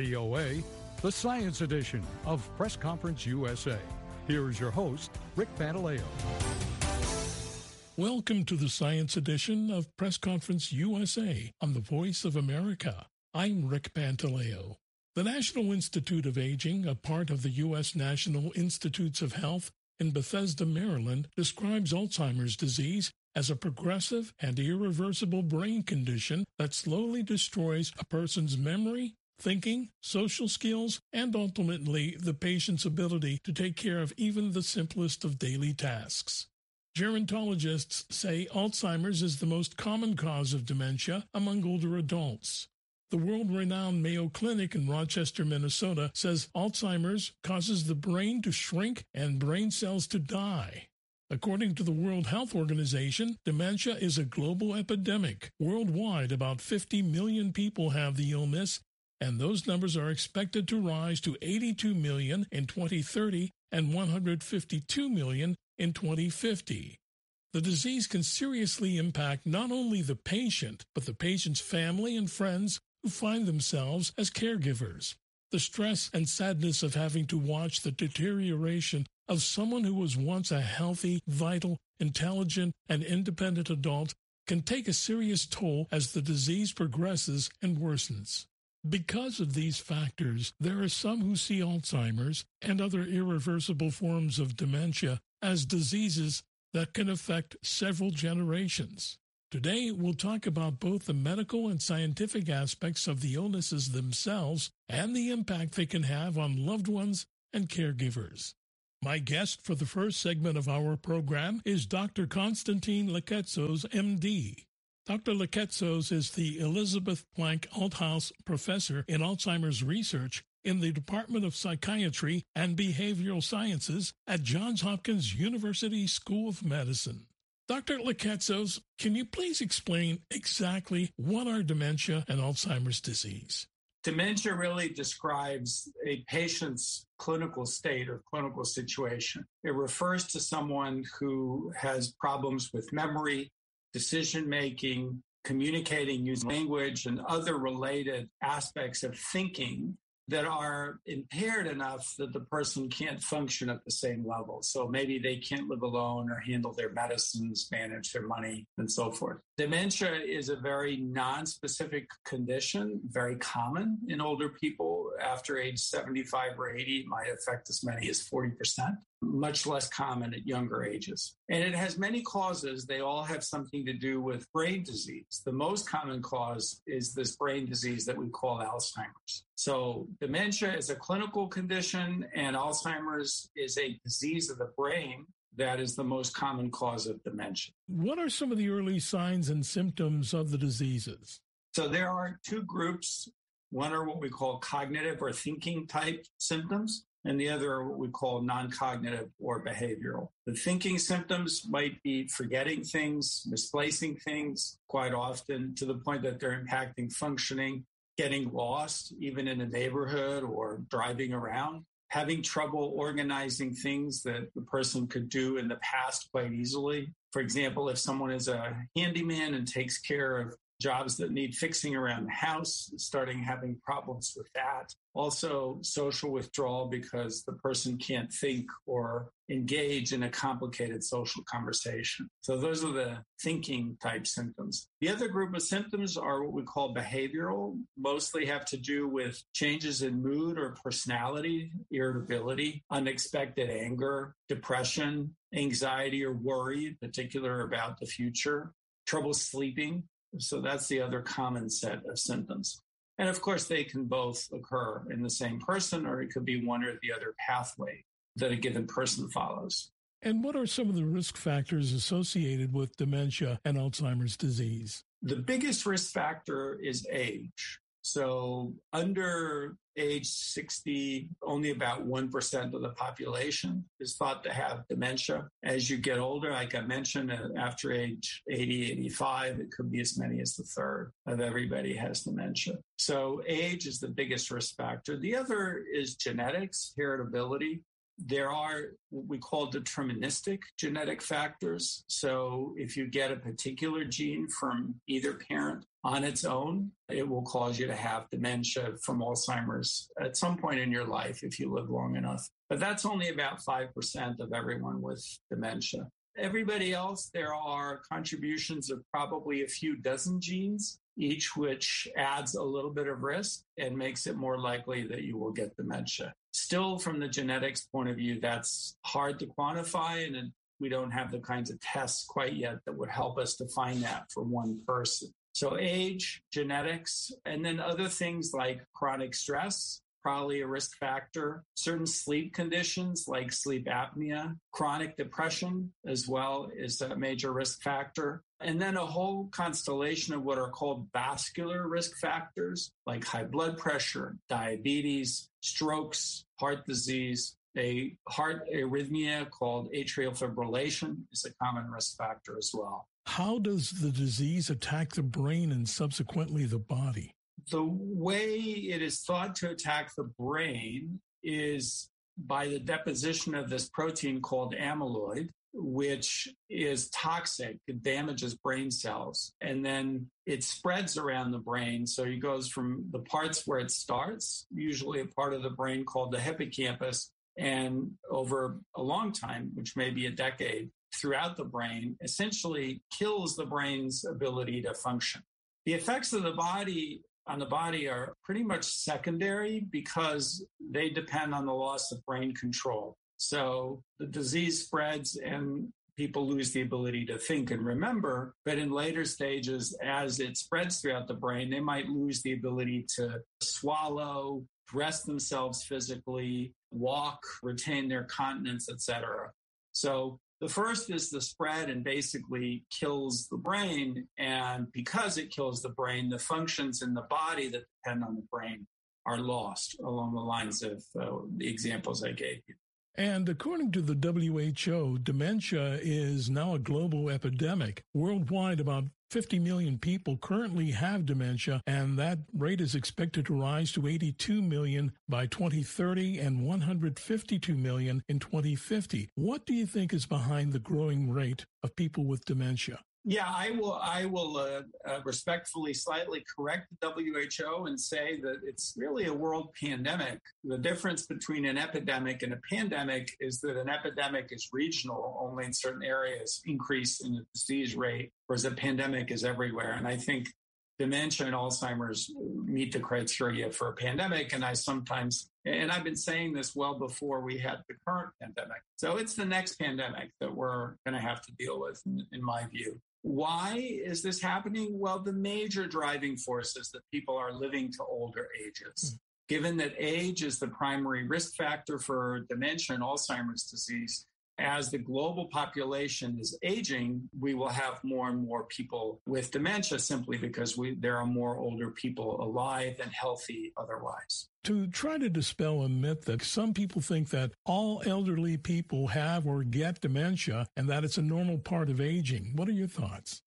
VOA, the Science Edition of Press Conference USA. Here is your host, Rick Pantaleo. Welcome to the Science Edition of Press Conference USA on the Voice of America. I'm Rick Pantaleo. The National Institute of Aging, a part of the U.S. National Institutes of Health in Bethesda, Maryland, describes Alzheimer's disease as a progressive and irreversible brain condition that slowly destroys a person's memory, thinking, social skills, and ultimately the patient's ability to take care of even the simplest of daily tasks. Gerontologists say Alzheimer's is the most common cause of dementia among older adults. The world renowned Mayo Clinic in Rochester, Minnesota says Alzheimer's causes the brain to shrink and brain cells to die. According to the World Health Organization, dementia is a global epidemic. Worldwide, about 50 million people have the illness, and those numbers are expected to rise to 82 million in 2030 and 152 million in 2050. The disease can seriously impact not only the patient, but the patient's family and friends who find themselves as caregivers. The stress and sadness of having to watch the deterioration of someone who was once a healthy, vital, intelligent, and independent adult can take a serious toll as the disease progresses and worsens. Because of these factors, there are some who see Alzheimer's and other irreversible forms of dementia as diseases that can affect several generations. Today, we'll talk about both the medical and scientific aspects of the illnesses themselves and the impact they can have on loved ones and caregivers. My guest for the first segment of our program is Dr. Constantine Lyketsos, MD. Dr. Lyketsos is the Elizabeth Plank Althouse Professor in Alzheimer's Research in the Department of Psychiatry and Behavioral Sciences at Johns Hopkins University School of Medicine. Dr. Lyketsos, can you please explain exactly what are dementia and Alzheimer's disease? Dementia really describes a patient's clinical state or clinical situation. It refers to someone who has problems with memory, decision making, communicating using language, and other related aspects of thinking that are impaired enough that the person can't function at the same level. So maybe they can't live alone or handle their medicines, manage their money, and so forth. Dementia is a very non-specific condition, very common in older people. After age 75 or 80, it might affect as many as 40% much less common at younger ages. And it has many causes. They all have something to do with brain disease. The most common cause is this brain disease that we call Alzheimer's. So, dementia is a clinical condition, and Alzheimer's is a disease of the brain that is the most common cause of dementia. What are some of the early signs and symptoms of the diseases? So, there are two groups. One are what we call cognitive or thinking type symptoms and the other are what we call non cognitive or behavioral. The thinking symptoms might be forgetting things, misplacing things quite often to the point that they're impacting functioning, getting lost, even in a neighborhood or driving around, having trouble organizing things that the person could do in the past quite easily. For example, if someone is a handyman and takes care of jobs that need fixing around the house, starting having problems with that. Also, social withdrawal because the person can't think or engage in a complicated social conversation. So, those are the thinking type symptoms. The other group of symptoms are what we call behavioral, mostly have to do with changes in mood or personality, irritability, unexpected anger, depression, anxiety or worry, in particular about the future, trouble sleeping, so that's the other common set of symptoms. And of course, they can both occur in the same person, or it could be one or the other pathway that a given person follows. And what are some of the risk factors associated with dementia and Alzheimer's disease? The biggest risk factor is age. So, under age 60, only about 1% of the population is thought to have dementia. As you get older, like I mentioned, uh, after age 80, 85, it could be as many as the third of everybody has dementia. So, age is the biggest risk factor. The other is genetics, heritability. There are what we call deterministic genetic factors. So if you get a particular gene from either parent on its own, it will cause you to have dementia from Alzheimer's at some point in your life if you live long enough. But that's only about 5% of everyone with dementia. Everybody else, there are contributions of probably a few dozen genes, each which adds a little bit of risk and makes it more likely that you will get dementia. Still, from the genetics point of view, that's hard to quantify, and we don't have the kinds of tests quite yet that would help us define that for one person. So, age, genetics, and then other things like chronic stress, probably a risk factor. Certain sleep conditions like sleep apnea, chronic depression as well is a major risk factor. And then a whole constellation of what are called vascular risk factors like high blood pressure, diabetes, strokes, heart disease. A heart arrhythmia called atrial fibrillation is a common risk factor as well. How does the disease attack the brain and subsequently the body? The way it is thought to attack the brain is by the deposition of this protein called amyloid, which is toxic. It damages brain cells. And then it spreads around the brain. So it goes from the parts where it starts, usually a part of the brain called the hippocampus, and over a long time, which may be a decade, throughout the brain, essentially kills the brain's ability to function. The effects of the body on the body are pretty much secondary because they depend on the loss of brain control. So the disease spreads and people lose the ability to think and remember. But in later stages, as it spreads throughout the brain, they might lose the ability to swallow, dress themselves physically, walk, retain their continence, etc. So the first is the spread and basically kills the brain. And because it kills the brain, the functions in the body that depend on the brain are lost along the lines of uh, the examples I gave you. And according to the WHO, dementia is now a global epidemic. Worldwide, about 50 million people currently have dementia, and that rate is expected to rise to 82 million by 2030 and 152 million in 2050. What do you think is behind the growing rate of people with dementia? Yeah, I will. I will uh, uh, respectfully, slightly correct the WHO and say that it's really a world pandemic. The difference between an epidemic and a pandemic is that an epidemic is regional, only in certain areas increase in the disease rate, whereas a pandemic is everywhere. And I think dementia and Alzheimer's meet the criteria for a pandemic. And I sometimes, and I've been saying this well before we had the current pandemic. So it's the next pandemic that we're going to have to deal with, in, in my view. Why is this happening? Well, the major driving force is that people are living to older ages. Mm. Given that age is the primary risk factor for dementia and Alzheimer's disease, as the global population is aging, we will have more and more people with dementia simply because we, there are more older people alive and healthy otherwise. To try to dispel a myth that some people think that all elderly people have or get dementia and that it's a normal part of aging, what are your thoughts?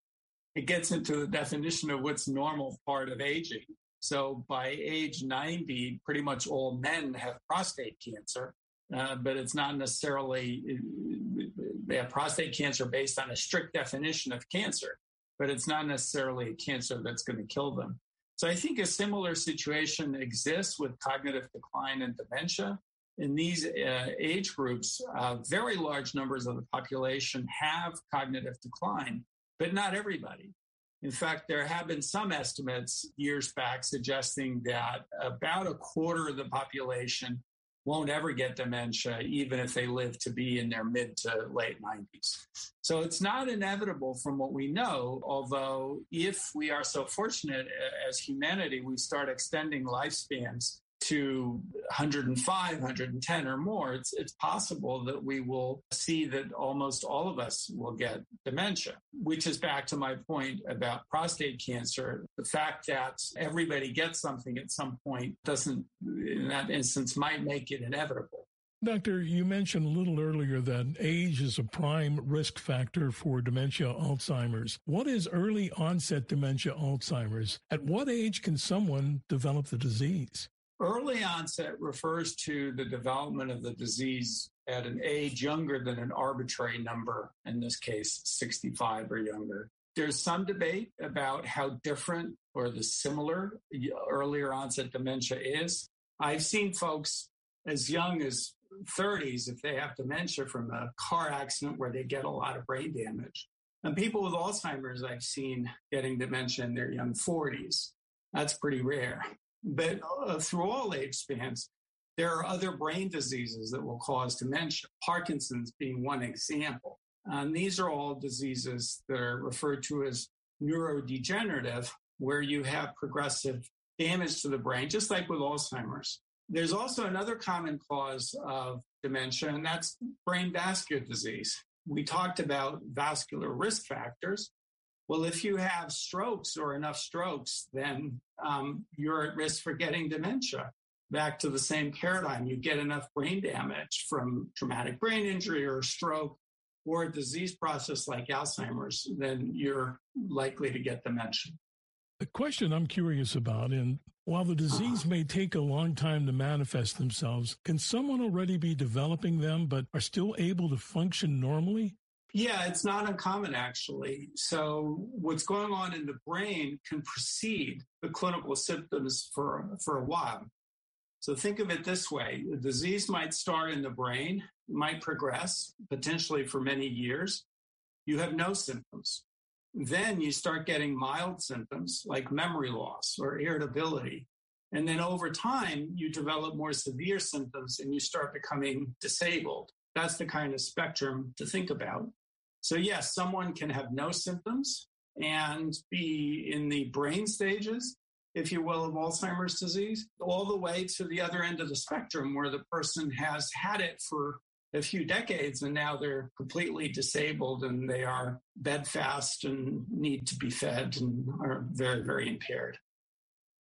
It gets into the definition of what's normal part of aging. So by age 90, pretty much all men have prostate cancer. Uh, but it's not necessarily they have prostate cancer based on a strict definition of cancer, but it's not necessarily a cancer that's going to kill them. So I think a similar situation exists with cognitive decline and dementia. In these uh, age groups, uh, very large numbers of the population have cognitive decline, but not everybody. In fact, there have been some estimates years back suggesting that about a quarter of the population won't ever get dementia, even if they live to be in their mid to late 90s. So it's not inevitable from what we know, although if we are so fortunate as humanity, we start extending lifespans to 105, 110 or more, it's, it's possible that we will see that almost all of us will get dementia, which is back to my point about prostate cancer. The fact that everybody gets something at some point doesn't, in that instance, might make it inevitable. Doctor, you mentioned a little earlier that age is a prime risk factor for dementia Alzheimer's. What is early onset dementia Alzheimer's? At what age can someone develop the disease? Early onset refers to the development of the disease at an age younger than an arbitrary number, in this case, 65 or younger. There's some debate about how different or the similar earlier onset dementia is. I've seen folks as young as 30s if they have dementia from a car accident where they get a lot of brain damage. And people with Alzheimer's, I've seen getting dementia in their young 40s. That's pretty rare. But uh, through all age spans, there are other brain diseases that will cause dementia, Parkinson's being one example. And these are all diseases that are referred to as neurodegenerative, where you have progressive damage to the brain, just like with Alzheimer's. There's also another common cause of dementia, and that's brain vascular disease. We talked about vascular risk factors. Well, if you have strokes or enough strokes, then um, you're at risk for getting dementia. Back to the same paradigm, you get enough brain damage from traumatic brain injury or stroke or a disease process like Alzheimer's, then you're likely to get dementia. The question I'm curious about, and while the disease may take a long time to manifest themselves, can someone already be developing them but are still able to function normally? Yeah, it's not uncommon actually. So, what's going on in the brain can precede the clinical symptoms for, for a while. So, think of it this way the disease might start in the brain, might progress potentially for many years. You have no symptoms. Then you start getting mild symptoms like memory loss or irritability. And then over time, you develop more severe symptoms and you start becoming disabled. That's the kind of spectrum to think about. So, yes, someone can have no symptoms and be in the brain stages, if you will, of Alzheimer's disease, all the way to the other end of the spectrum where the person has had it for a few decades and now they're completely disabled and they are bedfast and need to be fed and are very, very impaired.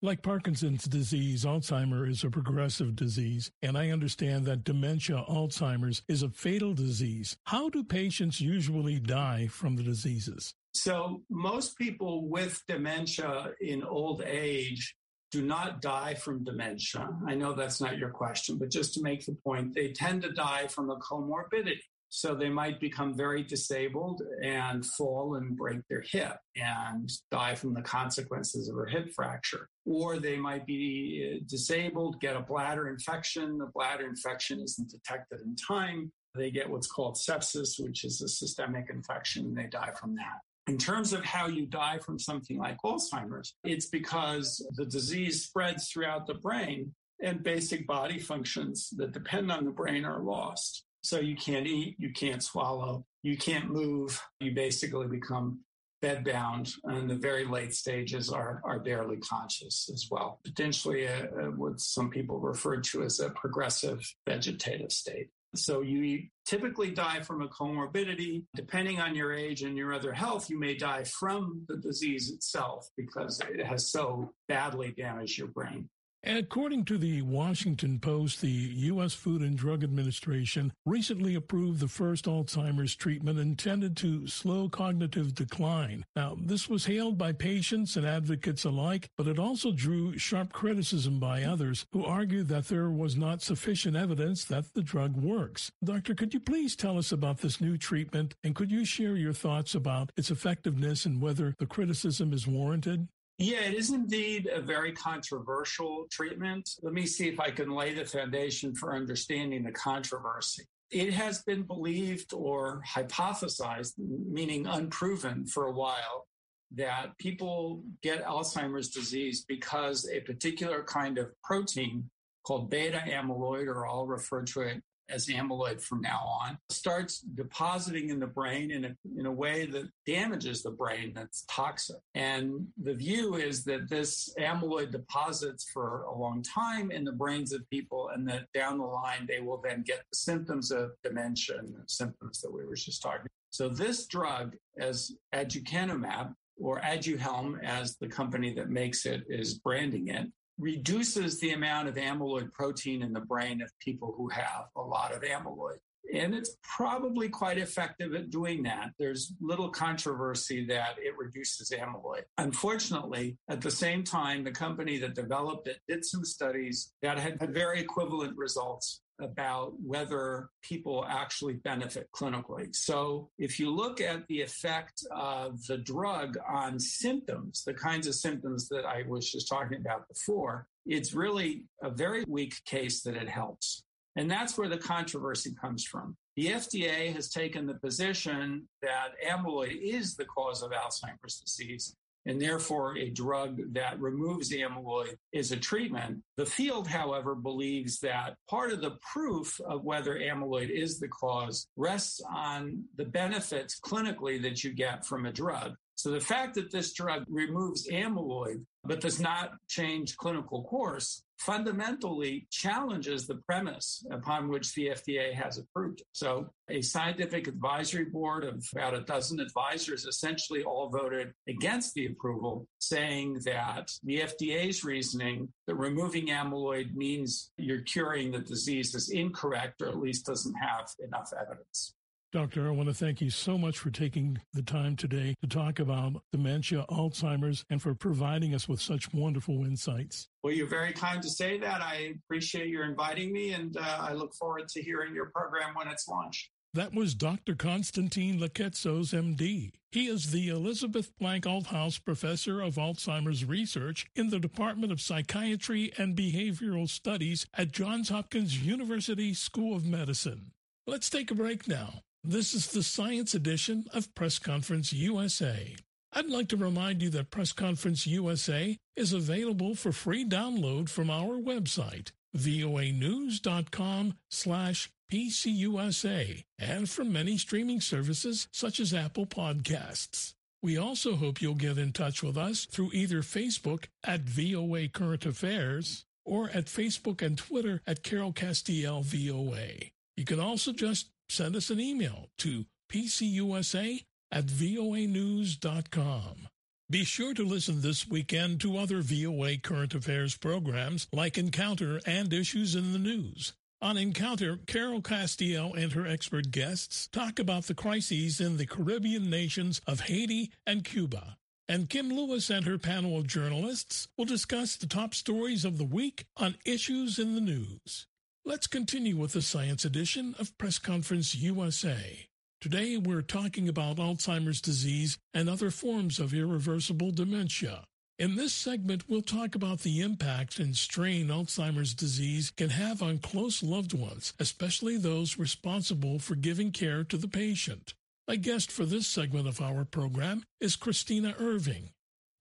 Like Parkinson's disease, Alzheimer is a progressive disease, and I understand that dementia Alzheimer's is a fatal disease. How do patients usually die from the diseases? So, most people with dementia in old age do not die from dementia. I know that's not your question, but just to make the point, they tend to die from a comorbidity. So they might become very disabled and fall and break their hip and die from the consequences of a hip fracture. Or they might be uh, disabled, get a bladder infection. The bladder infection isn't detected in time. They get what's called sepsis, which is a systemic infection, and they die from that. In terms of how you die from something like Alzheimer's, it's because the disease spreads throughout the brain and basic body functions that depend on the brain are lost. So you can't eat, you can't swallow, you can't move. You basically become bedbound, and the very late stages are, are barely conscious as well. Potentially, a, a, what some people refer to as a progressive vegetative state. So you typically die from a comorbidity. Depending on your age and your other health, you may die from the disease itself because it has so badly damaged your brain. According to the Washington Post, the U.S. Food and Drug Administration recently approved the first Alzheimer's treatment intended to slow cognitive decline. Now, this was hailed by patients and advocates alike, but it also drew sharp criticism by others who argued that there was not sufficient evidence that the drug works. Doctor, could you please tell us about this new treatment and could you share your thoughts about its effectiveness and whether the criticism is warranted? Yeah, it is indeed a very controversial treatment. Let me see if I can lay the foundation for understanding the controversy. It has been believed or hypothesized, meaning unproven for a while, that people get Alzheimer's disease because a particular kind of protein called beta amyloid, or I'll refer to it as amyloid from now on, starts depositing in the brain in a, in a way that damages the brain that's toxic. And the view is that this amyloid deposits for a long time in the brains of people, and that down the line, they will then get the symptoms of dementia and the symptoms that we were just talking. So this drug, as aducanumab, or Aduhelm, as the company that makes it is branding it, reduces the amount of amyloid protein in the brain of people who have a lot of amyloid. And it's probably quite effective at doing that. There's little controversy that it reduces amyloid. Unfortunately, at the same time, the company that developed it did some studies that had, very equivalent results about whether people actually benefit clinically. So, if you look at the effect of the drug on symptoms, the kinds of symptoms that I was just talking about before, it's really a very weak case that it helps. And that's where the controversy comes from. The FDA has taken the position that amyloid is the cause of Alzheimer's disease, and therefore a drug that removes amyloid is a treatment. The field, however, believes that part of the proof of whether amyloid is the cause rests on the benefits clinically that you get from a drug. So the fact that this drug removes amyloid but does not change clinical course fundamentally challenges the premise upon which the FDA has approved. So a scientific advisory board of about a dozen advisors essentially all voted against the approval, saying that the FDA's reasoning that removing amyloid means you're curing the disease is incorrect or at least doesn't have enough evidence. Doctor, I want to thank you so much for taking the time today to talk about dementia, Alzheimer's, and for providing us with such wonderful insights. Well, you're very kind to say that. I appreciate your inviting me, and uh, I look forward to hearing your program when it's launched. That was Dr. Constantine Lyketsos, MD. He is the Elizabeth Plank Althouse Professor of Alzheimer's Research in the Department of Psychiatry and Behavioral Studies at Johns Hopkins University School of Medicine. Let's take a break now. This is the Science Edition of Press Conference USA. I'd like to remind you that Press Conference USA is available for free download from our website, voanews.com slash PCUSA, and from many streaming services such as Apple Podcasts. We also hope you'll get in touch with us through either Facebook at VOA Current Affairs or at Facebook and Twitter at Carol Castiel VOA. You can also just send us an email to pcusa at voanews.com. Be sure to listen this weekend to other VOA current affairs programs like Encounter and Issues in the News. On Encounter, Carol Castiel and her expert guests talk about the crises in the Caribbean nations of Haiti and Cuba. And Kim Lewis and her panel of journalists will discuss the top stories of the week on Issues in the News. Let's continue with the science edition of Press Conference USA. Today we're talking about Alzheimer's disease and other forms of irreversible dementia. In this segment, we'll talk about the impact and strain Alzheimer's disease can have on close loved ones, especially those responsible for giving care to the patient. My guest for this segment of our program is Christina Irving.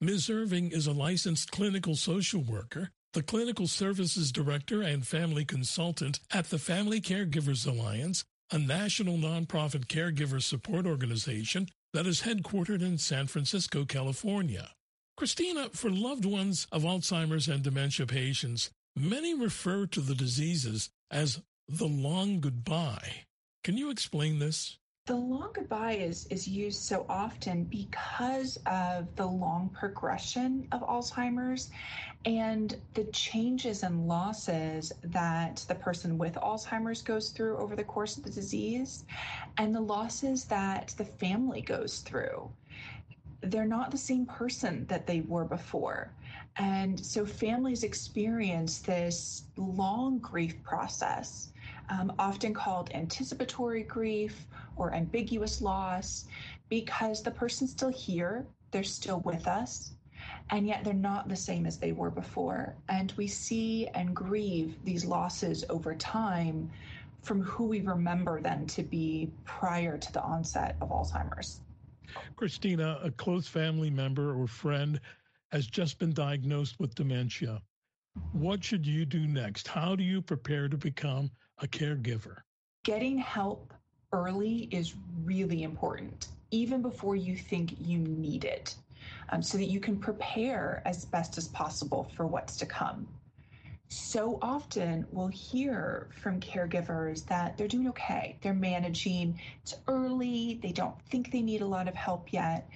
Ms. Irving is a licensed clinical social worker the Clinical Services Director and Family Consultant at the Family Caregivers Alliance, a national nonprofit caregiver support organization that is headquartered in San Francisco, California. Christina, for loved ones of Alzheimer's and dementia patients, many refer to the diseases as the long goodbye. Can you explain this? The long goodbye is, is used so often because of the long progression of Alzheimer's and the changes and losses that the person with Alzheimer's goes through over the course of the disease and the losses that the family goes through. They're not the same person that they were before. And so families experience this long grief process, um, often called anticipatory grief or ambiguous loss because the person's still here, they're still with us, and yet they're not the same as they were before. And we see and grieve these losses over time from who we remember them to be prior to the onset of Alzheimer's. Christina, a close family member or friend has just been diagnosed with dementia. What should you do next? How do you prepare to become a caregiver? Getting help early is really important, even before you think you need it, um, so that you can prepare as best as possible for what's to come. So often we'll hear from caregivers that they're doing okay, they're managing, it's early, they don't think they need a lot of help yet.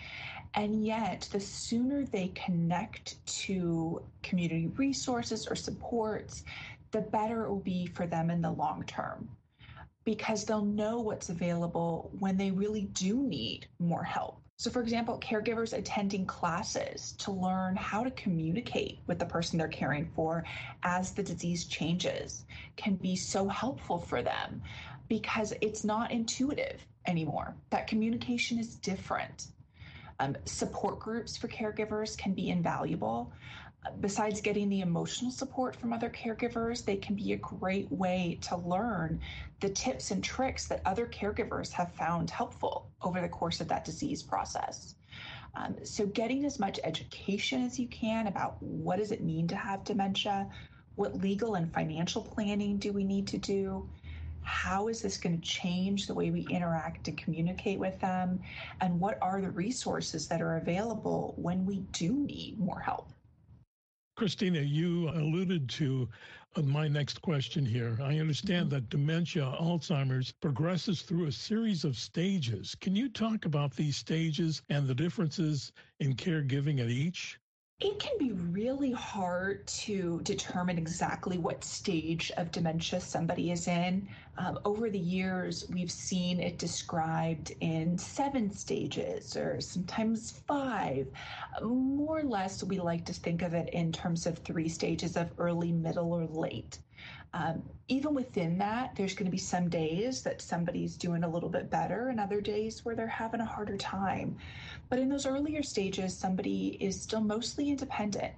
And yet, the sooner they connect to community resources or supports, the better it will be for them in the long term because they'll know what's available when they really do need more help. So, for example, caregivers attending classes to learn how to communicate with the person they're caring for as the disease changes can be so helpful for them because it's not intuitive anymore. That communication is different. Um, support groups for caregivers can be invaluable besides getting the emotional support from other caregivers, they can be a great way to learn the tips and tricks that other caregivers have found helpful over the course of that disease process. Um, so, getting as much education as you can about what does it mean to have dementia, what legal and financial planning do we need to do, how is this going to change the way we interact and communicate with them, and what are the resources that are available when we do need more help. Christina, you alluded to uh, my next question here. I understand that dementia, Alzheimer's, progresses through a series of stages. Can you talk about these stages and the differences in caregiving at each? It can be really hard to determine exactly what stage of dementia somebody is in. Um, over the years, we've seen it described in seven stages or sometimes five. More or less, we like to think of it in terms of three stages of early, middle, or late. Um, even within that, there's going to be some days that somebody's doing a little bit better and other days where they're having a harder time. But in those earlier stages, somebody is still mostly independent.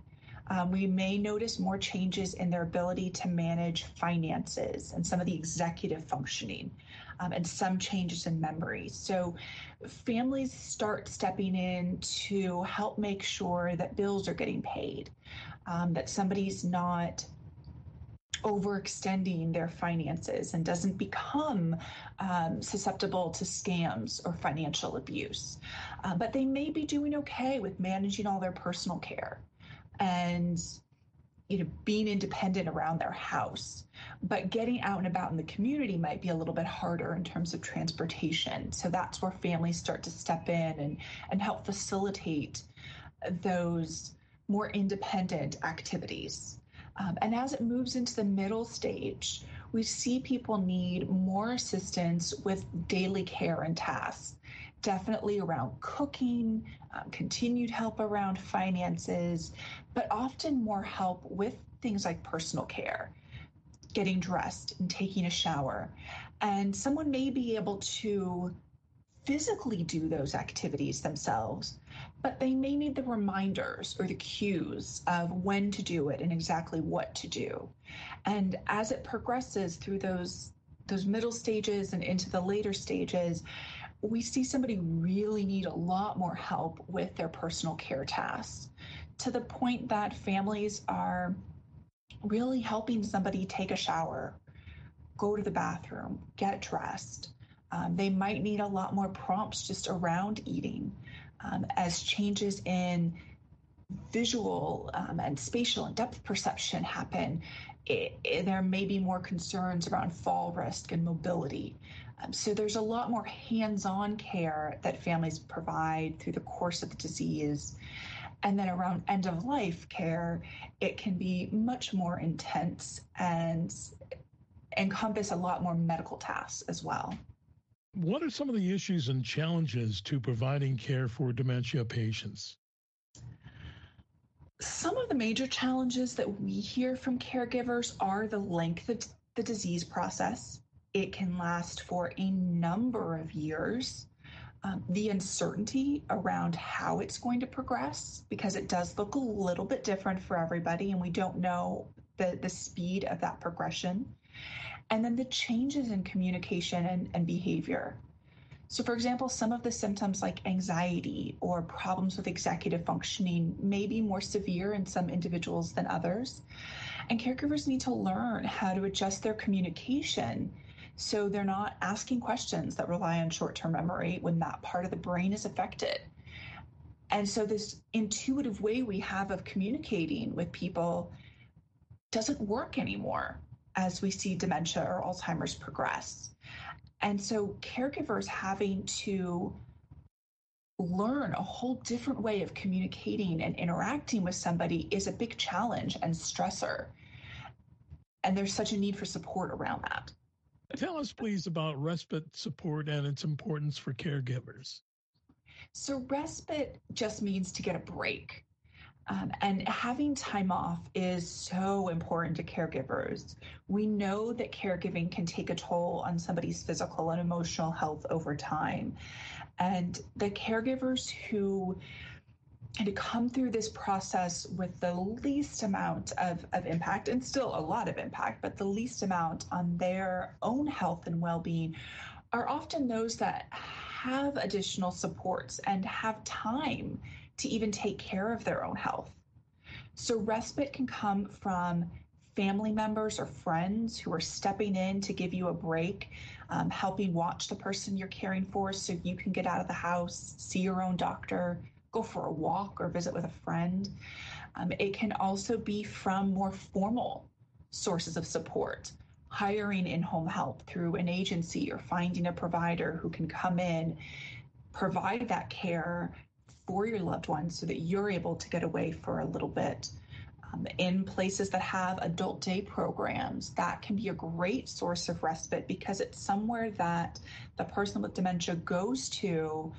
Um, we may notice more changes in their ability to manage finances and some of the executive functioning um, and some changes in memory. So, families start stepping in to help make sure that bills are getting paid, um, that somebody's not overextending their finances and doesn't become um, susceptible to scams or financial abuse. Uh, but they may be doing okay with managing all their personal care and you know being independent around their house. But getting out and about in the community might be a little bit harder in terms of transportation. So that's where families start to step in and and help facilitate those more independent activities um, and as it moves into the middle stage, we see people need more assistance with daily care and tasks, definitely around cooking, um, continued help around finances, but often more help with things like personal care, getting dressed and taking a shower. And someone may be able to physically do those activities themselves, but they may need the reminders or the cues of when to do it and exactly what to do. And as it progresses through those those middle stages and into the later stages, we see somebody really need a lot more help with their personal care tasks to the point that families are really helping somebody take a shower, go to the bathroom, get dressed. Um, they might need a lot more prompts just around eating um, as changes in visual um, and spatial and depth perception happen, it, it, there may be more concerns around fall risk and mobility. Um, so there's a lot more hands-on care that families provide through the course of the disease. And then around end of life care, it can be much more intense and encompass a lot more medical tasks as well. What are some of the issues and challenges to providing care for dementia patients? Some of the major challenges that we hear from caregivers are the length of the disease process. It can last for a number of years. Um, the uncertainty around how it's going to progress, because it does look a little bit different for everybody, and we don't know the, the speed of that progression. And then the changes in communication and, and behavior. So, for example, some of the symptoms like anxiety or problems with executive functioning may be more severe in some individuals than others. And caregivers need to learn how to adjust their communication so they're not asking questions that rely on short term memory when that part of the brain is affected. And so, this intuitive way we have of communicating with people doesn't work anymore as we see dementia or Alzheimer's progress. And so, caregivers having to learn a whole different way of communicating and interacting with somebody is a big challenge and stressor. And there's such a need for support around that. Tell us, please, about respite support and its importance for caregivers. So, respite just means to get a break. Um, and having time off is so important to caregivers. We know that caregiving can take a toll on somebody's physical and emotional health over time. And the caregivers who kind of come through this process with the least amount of, of impact, and still a lot of impact, but the least amount on their own health and well being are often those that have additional supports and have time to even take care of their own health. So, respite can come from family members or friends who are stepping in to give you a break, um, helping watch the person you're caring for so you can get out of the house, see your own doctor, go for a walk, or visit with a friend. Um, it can also be from more formal sources of support hiring in home help through an agency or finding a provider who can come in, provide that care for your loved ones so that you're able to get away for a little bit. Um, in places that have adult day programs, that can be a great source of respite because it's somewhere that the person with dementia goes to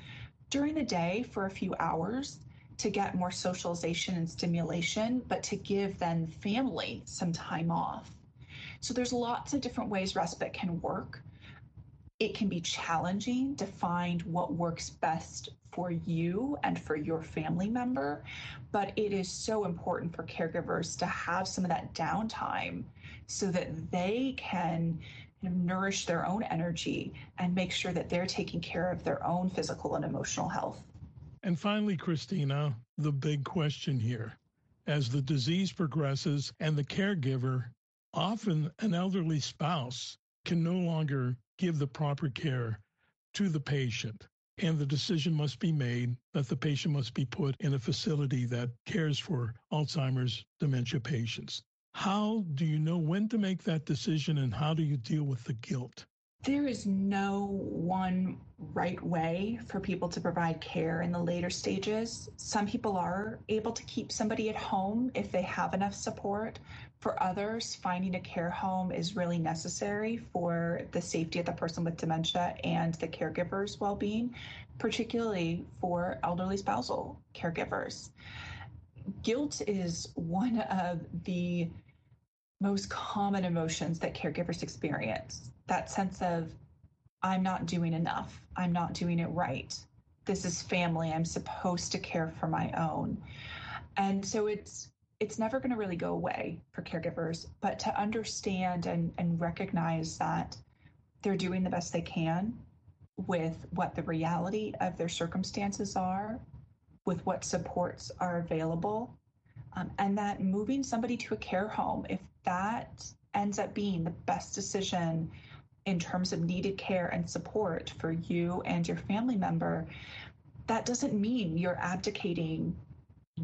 during the day for a few hours to get more socialization and stimulation, but to give then family some time off. So there's lots of different ways respite can work. It can be challenging to find what works best for you and for your family member, but it is so important for caregivers to have some of that downtime so that they can nourish their own energy and make sure that they're taking care of their own physical and emotional health. And finally, Christina, the big question here. As the disease progresses and the caregiver, often an elderly spouse, can no longer give the proper care to the patient. And the decision must be made that the patient must be put in a facility that cares for Alzheimer's dementia patients. How do you know when to make that decision and how do you deal with the guilt? There is no one right way for people to provide care in the later stages. Some people are able to keep somebody at home if they have enough support. For others, finding a care home is really necessary for the safety of the person with dementia and the caregiver's well being, particularly for elderly spousal caregivers. Guilt is one of the most common emotions that caregivers experience that sense of, I'm not doing enough, I'm not doing it right. This is family. I'm supposed to care for my own. And so it's it's never going to really go away for caregivers, but to understand and, and recognize that they're doing the best they can with what the reality of their circumstances are, with what supports are available, um, and that moving somebody to a care home, if that ends up being the best decision in terms of needed care and support for you and your family member, that doesn't mean you're abdicating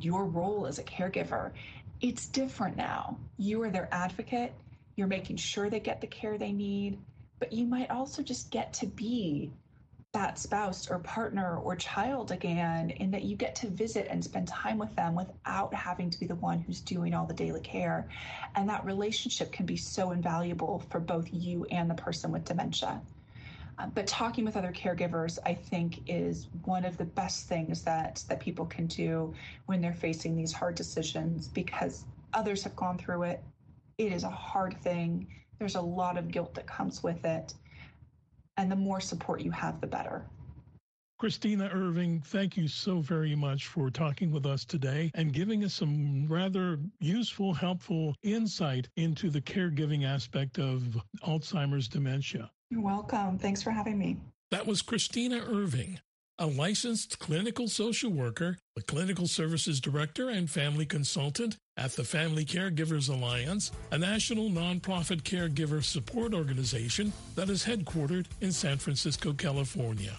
your role as a caregiver. It's different now. You are their advocate, you're making sure they get the care they need, but you might also just get to be that spouse or partner or child again in that you get to visit and spend time with them without having to be the one who's doing all the daily care. And that relationship can be so invaluable for both you and the person with dementia. Uh, but talking with other caregivers, I think, is one of the best things that that people can do when they're facing these hard decisions because others have gone through it. It is a hard thing. There's a lot of guilt that comes with it, and the more support you have, the better. Christina Irving, thank you so very much for talking with us today and giving us some rather useful, helpful insight into the caregiving aspect of Alzheimer's dementia. You're welcome. Thanks for having me. That was Christina Irving, a licensed clinical social worker, a clinical services director, and family consultant at the Family Caregivers Alliance, a national nonprofit caregiver support organization that is headquartered in San Francisco, California.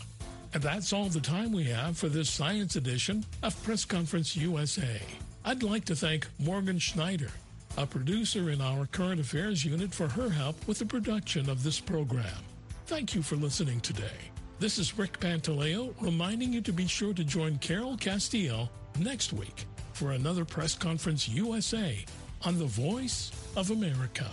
And that's all the time we have for this science edition of Press Conference USA. I'd like to thank Morgan Schneider a producer in our current affairs unit, for her help with the production of this program. Thank you for listening today. This is Rick Pantaleo reminding you to be sure to join Carol Castiel next week for another Press Conference USA on the Voice of America.